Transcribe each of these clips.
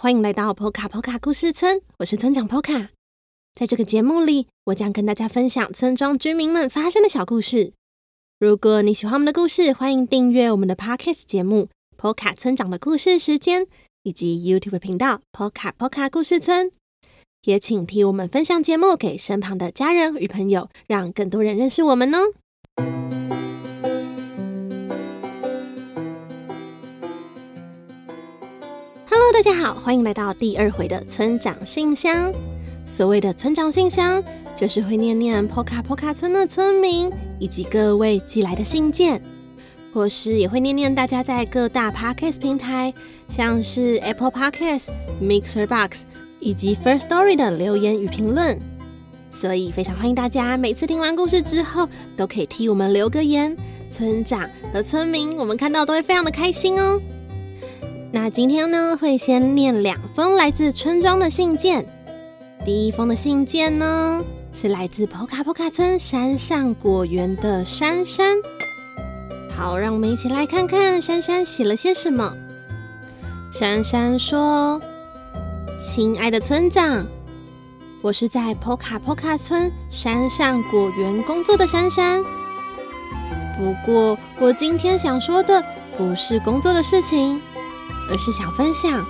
欢迎来到 Poka Poka 故事村，我是村长 Poka。在这个节目里，我将跟大家分享村庄居民们发生的小故事。如果你喜欢我们的故事，欢迎订阅我们的 Podcast 节目《Poka 村长的故事时间》，以及 YouTube 频道 Poka Poka 故事村。也请替我们分享节目给身旁的家人与朋友，让更多人认识我们哦。大家好，欢迎来到第二回的村长信箱。所谓的村长信箱，就是会念念 Poka Poka 村的村民以及各位寄来的信件，或是也会念念大家在各大 Podcast 平台，像是 Apple Podcast、Mixer Box。以及 First Story 的留言与评论，所以非常欢迎大家每次听完故事之后，都可以替我们留个言。村长和村民，我们看到都会非常的开心哦。那今天呢，会先念两封来自村庄的信件。第一封的信件呢，是来自 Poka Poka 村山上果园的珊珊。好，让我们一起来看看珊珊写了些什么。珊珊说。亲爱的村长，我是在 Poka Poka 村山上果园工作的珊珊。不过，我今天想说的不是工作的事情，而是想分享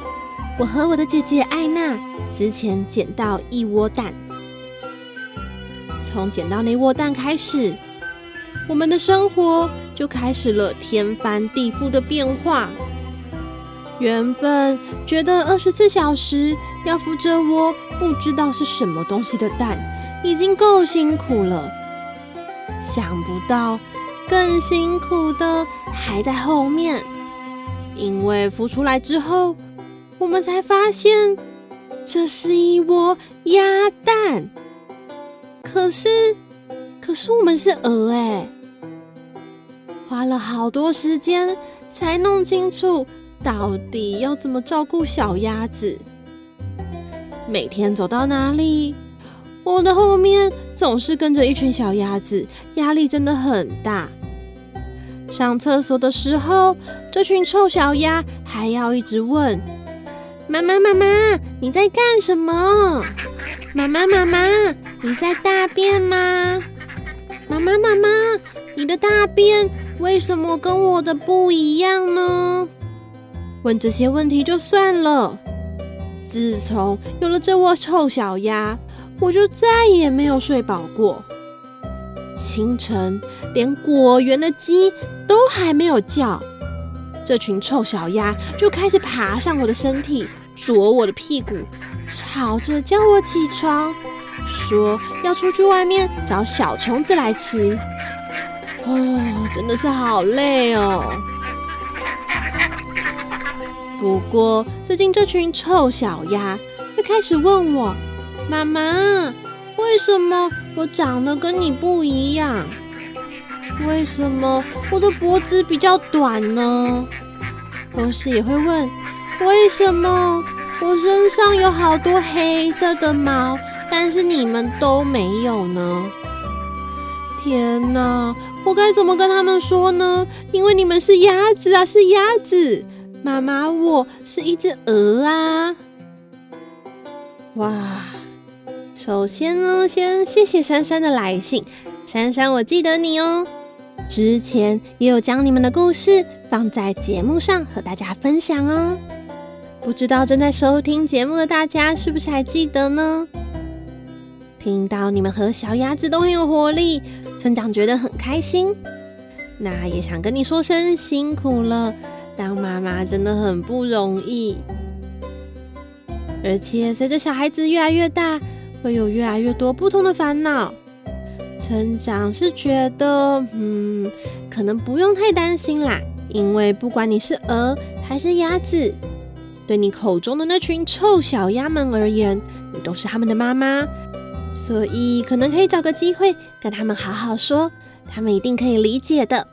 我和我的姐姐艾娜之前捡到一窝蛋。从捡到那窝蛋开始，我们的生活就开始了天翻地覆的变化。原本觉得二十四小时要孵这窝不知道是什么东西的蛋，已经够辛苦了。想不到更辛苦的还在后面，因为孵出来之后，我们才发现这是一窝鸭蛋。可是，可是我们是鹅哎，花了好多时间才弄清楚。到底要怎么照顾小鸭子？每天走到哪里，我的后面总是跟着一群小鸭子，压力真的很大。上厕所的时候，这群臭小鸭还要一直问：“妈妈，妈妈，你在干什么？妈妈，妈妈，你在大便吗？妈妈，妈妈，你的大便为什么跟我的不一样呢？”问这些问题就算了。自从有了这窝臭小鸭，我就再也没有睡饱过。清晨连果园的鸡都还没有叫，这群臭小鸭就开始爬上我的身体，啄我的屁股，吵着叫我起床，说要出去外面找小虫子来吃。哦，真的是好累哦。不过，最近这群臭小鸭又开始问我：“妈妈，为什么我长得跟你不一样？为什么我的脖子比较短呢？同时也会问：为什么我身上有好多黑色的毛，但是你们都没有呢？天哪，我该怎么跟他们说呢？因为你们是鸭子啊，是鸭子。”妈妈，我是一只鹅啊！哇，首先呢，先谢谢珊珊的来信。珊珊，我记得你哦，之前也有将你们的故事放在节目上和大家分享哦。不知道正在收听节目的大家是不是还记得呢？听到你们和小鸭子都很有活力，村长觉得很开心。那也想跟你说声辛苦了。当妈妈真的很不容易，而且随着小孩子越来越大，会有越来越多不同的烦恼。成长是觉得，嗯，可能不用太担心啦，因为不管你是鹅还是鸭子，对你口中的那群臭小鸭们而言，你都是他们的妈妈，所以可能可以找个机会跟他们好好说，他们一定可以理解的。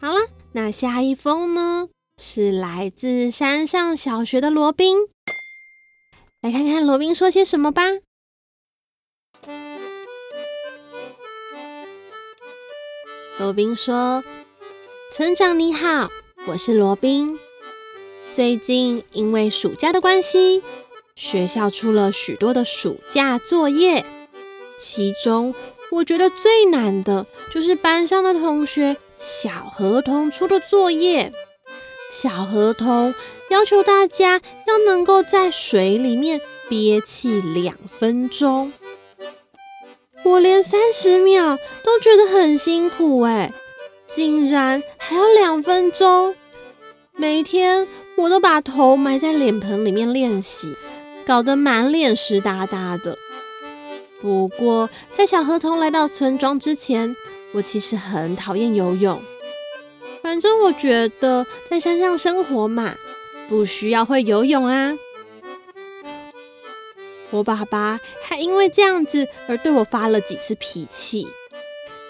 好了。那下一封呢？是来自山上小学的罗宾，来看看罗宾说些什么吧。罗宾说：“村长你好，我是罗宾。最近因为暑假的关系，学校出了许多的暑假作业，其中我觉得最难的就是班上的同学小河童出的作业。小河童要求大家要能够在水里面憋气两分钟，我连三十秒都觉得很辛苦哎，竟然还要两分钟！每天。我都把头埋在脸盆里面练习，搞得满脸湿哒哒的。不过，在小河童来到村庄之前，我其实很讨厌游泳。反正我觉得在山上生活嘛，不需要会游泳啊。我爸爸还因为这样子而对我发了几次脾气，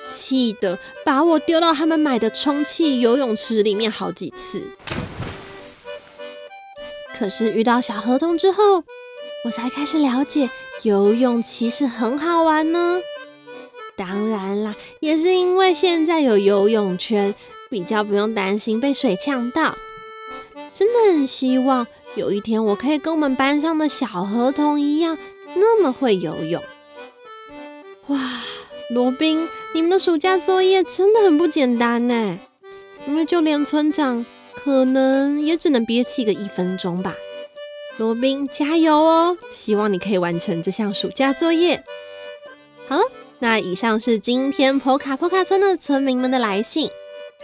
气得把我丢到他们买的充气游泳池里面好几次。可是遇到小河童之后，我才开始了解游泳其实很好玩呢。当然啦，也是因为现在有游泳圈，比较不用担心被水呛到。真的很希望有一天我可以跟我们班上的小河童一样，那么会游泳。哇，罗宾，你们的暑假作业真的很不简单呢，因为就连村长。可能也只能憋气个一分钟吧，罗宾加油哦！希望你可以完成这项暑假作业。好了，那以上是今天普卡普卡村的村民们的来信。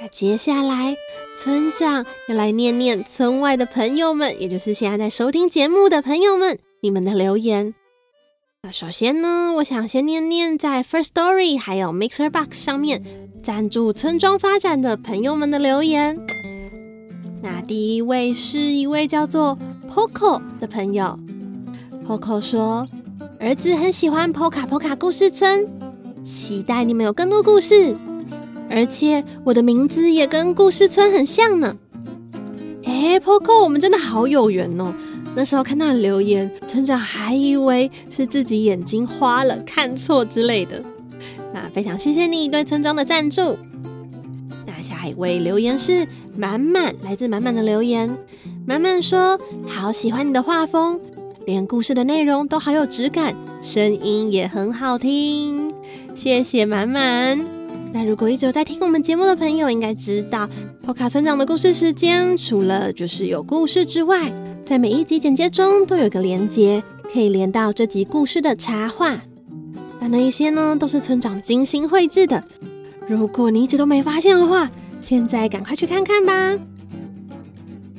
那接下来村长要来念念村外的朋友们，也就是现在在收听节目的朋友们，你们的留言。那首先呢，我想先念念在 First Story 还有 Mixer Box 上面赞助村庄发展的朋友们的留言。那第一位是一位叫做 Poco 的朋友，Poco 说，儿子很喜欢 Poca Poca 故事村，期待你们有更多故事，而且我的名字也跟故事村很像呢。哎，Poco，我们真的好有缘哦！那时候看到留言，村长还以为是自己眼睛花了，看错之类的。那非常谢谢你对村庄的赞助。那下一位留言是。满满来自满满的留言，满满说好喜欢你的画风，连故事的内容都好有质感，声音也很好听，谢谢满满。那如果一直有在听我们节目的朋友，应该知道波卡村长的故事时间，除了就是有故事之外，在每一集简介中都有个连接，可以连到这集故事的插画。但那一些呢，都是村长精心绘制的。如果你一直都没发现的话，现在赶快去看看吧。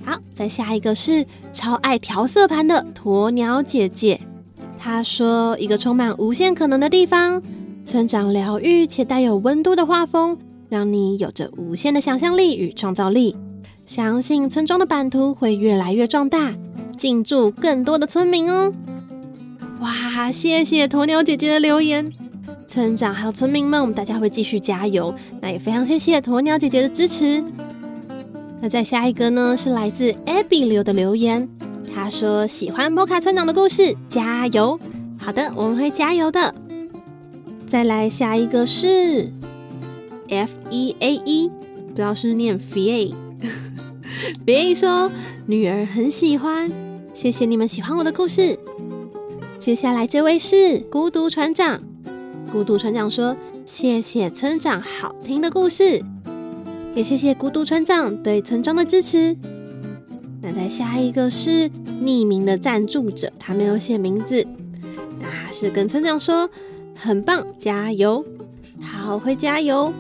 好，再下一个是超爱调色盘的鸵鸟姐姐。她说：“一个充满无限可能的地方，村长疗愈且带有温度的画风，让你有着无限的想象力与创造力。相信村庄的版图会越来越壮大，进驻更多的村民哦。”哇，谢谢鸵鸟姐姐的留言。村长还有村民们，我们大家会继续加油。那也非常谢谢鸵鸟姐姐的支持。那再下一个呢，是来自 Abby 留的留言，他说喜欢摩卡村长的故事，加油！好的，我们会加油的。再来下一个是 F E A E，不知道是念 F A。F A 说女儿很喜欢，谢谢你们喜欢我的故事。接下来这位是孤独船长。孤独船长说：“谢谢村长好听的故事，也谢谢孤独船长对村庄的支持。”那再下一个是匿名的赞助者，他没有写名字，啊，是跟村长说：“很棒，加油，好会加油。”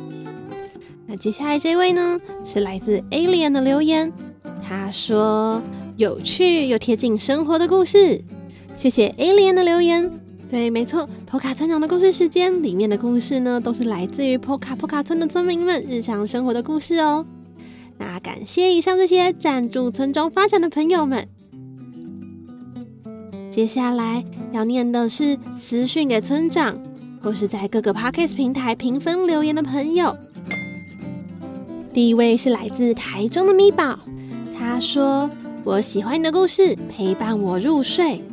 那接下来这位呢，是来自 Alien 的留言，他说：“有趣又贴近生活的故事。”谢谢 Alien 的留言。对，没错，波卡村长的故事时间里面的故事呢，都是来自于波卡波卡村的村民们日常生活的故事哦。那感谢以上这些赞助村庄发展的朋友们。接下来要念的是私讯给村长，或是在各个 podcast 平台评分留言的朋友。第一位是来自台中的咪宝，他说：“我喜欢你的故事，陪伴我入睡。”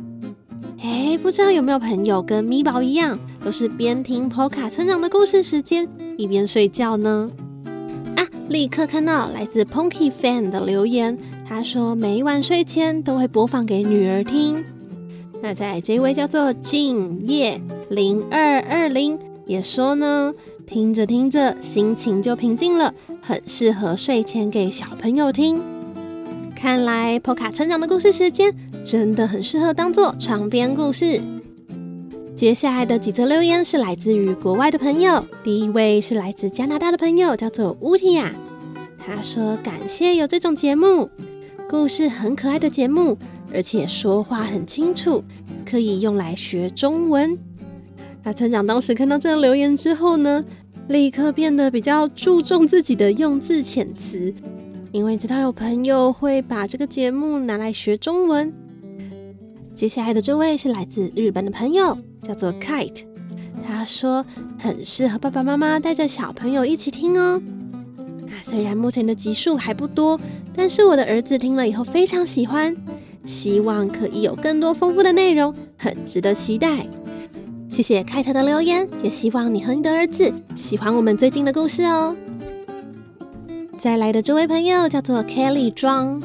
哎，不知道有没有朋友跟咪宝一样，都是边听 p o k a 成长的故事时间一边睡觉呢？啊，立刻看到来自 Ponky Fan 的留言，他说每晚睡前都会播放给女儿听。那在这一位叫做静夜零二二零也说呢，听着听着心情就平静了，很适合睡前给小朋友听。看来 p o 卡成长的故事时间真的很适合当做床边故事。接下来的几则留言是来自于国外的朋友，第一位是来自加拿大的朋友，叫做乌提亚。他说：“感谢有这种节目，故事很可爱的节目。”而且说话很清楚，可以用来学中文。那村长当时看到这个留言之后呢，立刻变得比较注重自己的用字遣词，因为知道有朋友会把这个节目拿来学中文。接下来的这位是来自日本的朋友，叫做 Kite，他说很适合爸爸妈妈带着小朋友一起听哦。那虽然目前的集数还不多，但是我的儿子听了以后非常喜欢。希望可以有更多丰富的内容，很值得期待。谢谢开头的留言，也希望你和你的儿子喜欢我们最近的故事哦。再来的这位朋友叫做 Kelly 庄，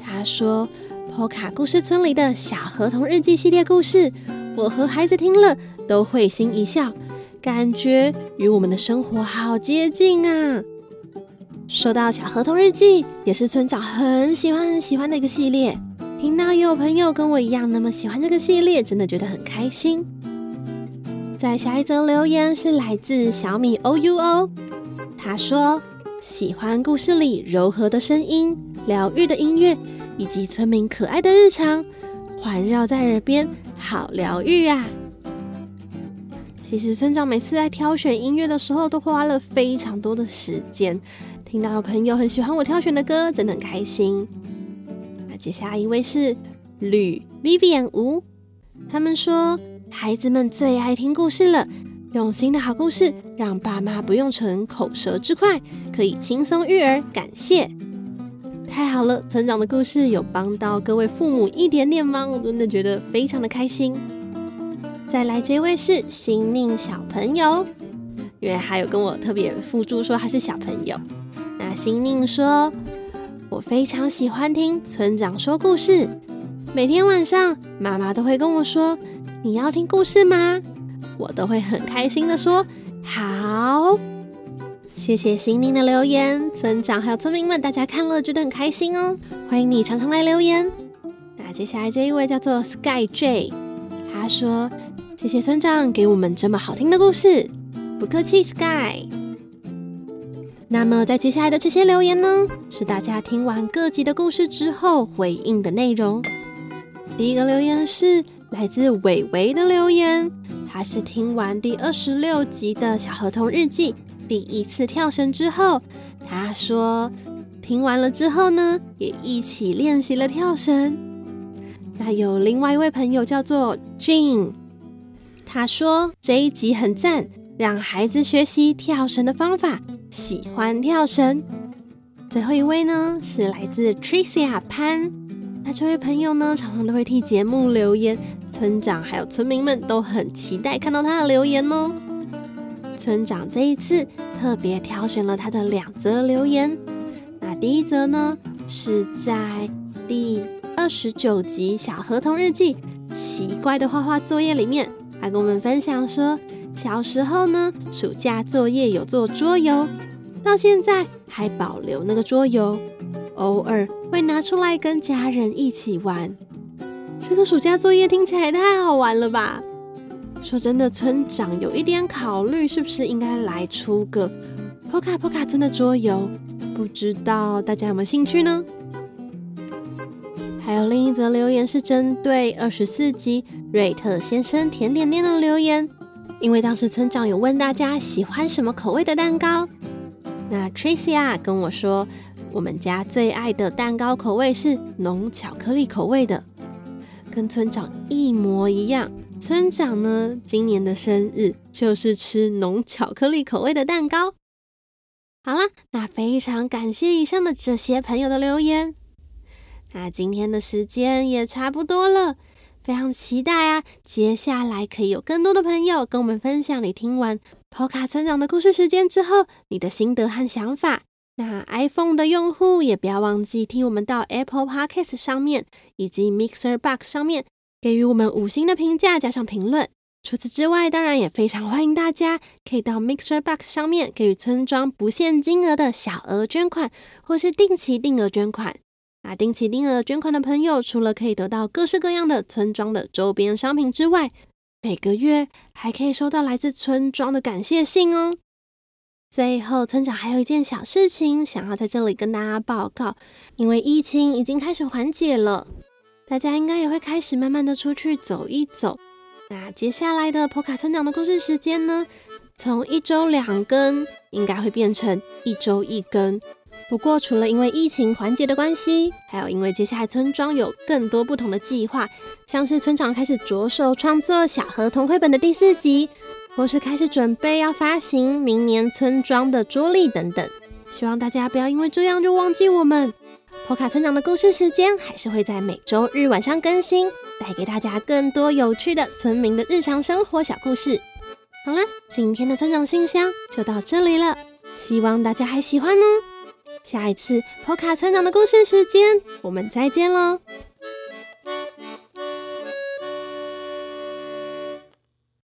他说《波卡故事村》里的小河童日记系列故事，我和孩子听了都会心一笑，感觉与我们的生活好接近啊。说到小河童日记，也是村长很喜欢很喜欢的一个系列。听到有朋友跟我一样那么喜欢这个系列，真的觉得很开心。在下一则留言是来自小米 O U O，他说喜欢故事里柔和的声音、疗愈的音乐以及村民可爱的日常，环绕在耳边，好疗愈啊！其实村长每次在挑选音乐的时候，都花了非常多的时间。听到朋友很喜欢我挑选的歌，真的很开心。接下一位是吕 Vivian 吴，他们说孩子们最爱听故事了，用心的好故事让爸妈不用逞口舌之快，可以轻松育儿。感谢，太好了，成长的故事有帮到各位父母一点点忙，我真的觉得非常的开心。再来这位是心宁小朋友，因为还有跟我特别附注说他是小朋友，那心宁说。我非常喜欢听村长说故事，每天晚上妈妈都会跟我说：“你要听故事吗？”我都会很开心的说：“好。”谢谢心灵的留言，村长还有村民们，大家看了觉得很开心哦。欢迎你常常来留言。那接下来这一位叫做 Sky J，他说：“谢谢村长给我们这么好听的故事，不客气，Sky。”那么，在接下来的这些留言呢，是大家听完各集的故事之后回应的内容。第一个留言是来自伟伟的留言，他是听完第二十六集的小河童日记第一次跳绳之后，他说听完了之后呢，也一起练习了跳绳。那有另外一位朋友叫做 Jean，他说这一集很赞。让孩子学习跳绳的方法，喜欢跳绳。最后一位呢，是来自 Tricia 潘。那这位朋友呢，常常都会替节目留言，村长还有村民们都很期待看到他的留言哦。村长这一次特别挑选了他的两则留言。那第一则呢，是在第二十九集《小河童日记》奇怪的画画作业里面，他跟我们分享说。小时候呢，暑假作业有做桌游，到现在还保留那个桌游，偶尔会拿出来跟家人一起玩。这个暑假作业听起来太好玩了吧？说真的，村长有一点考虑，是不是应该来出个波卡波卡村的桌游？不知道大家有没有兴趣呢？还有另一则留言是针对二十四集瑞特先生甜点店的留言。因为当时村长有问大家喜欢什么口味的蛋糕，那 Tricia 跟我说，我们家最爱的蛋糕口味是浓巧克力口味的，跟村长一模一样。村长呢，今年的生日就是吃浓巧克力口味的蛋糕。好啦，那非常感谢以上的这些朋友的留言，那今天的时间也差不多了。非常期待啊！接下来可以有更多的朋友跟我们分享你听完 p o 卡村长的故事时间之后，你的心得和想法。那 iPhone 的用户也不要忘记替我们到 Apple Podcast 上面以及 Mixer Box 上面给予我们五星的评价，加上评论。除此之外，当然也非常欢迎大家可以到 Mixer Box 上面给予村庄不限金额的小额捐款，或是定期定额捐款。那定期定额捐款的朋友，除了可以得到各式各样的村庄的周边商品之外，每个月还可以收到来自村庄的感谢信哦。最后，村长还有一件小事情想要在这里跟大家报告，因为疫情已经开始缓解了，大家应该也会开始慢慢的出去走一走。那接下来的普卡村长的故事时间呢？从一周两更，应该会变成一周一更。不过，除了因为疫情缓解的关系，还有因为接下来村庄有更多不同的计划，像是村长开始着手创作小河童绘本的第四集，或是开始准备要发行明年村庄的桌历等等。希望大家不要因为这样就忘记我们。普卡村长的故事时间还是会在每周日晚上更新，带给大家更多有趣的村民的日常生活小故事。好了，今天的村长信箱就到这里了，希望大家还喜欢哦。下一次普卡成长的故事时间，我们再见喽。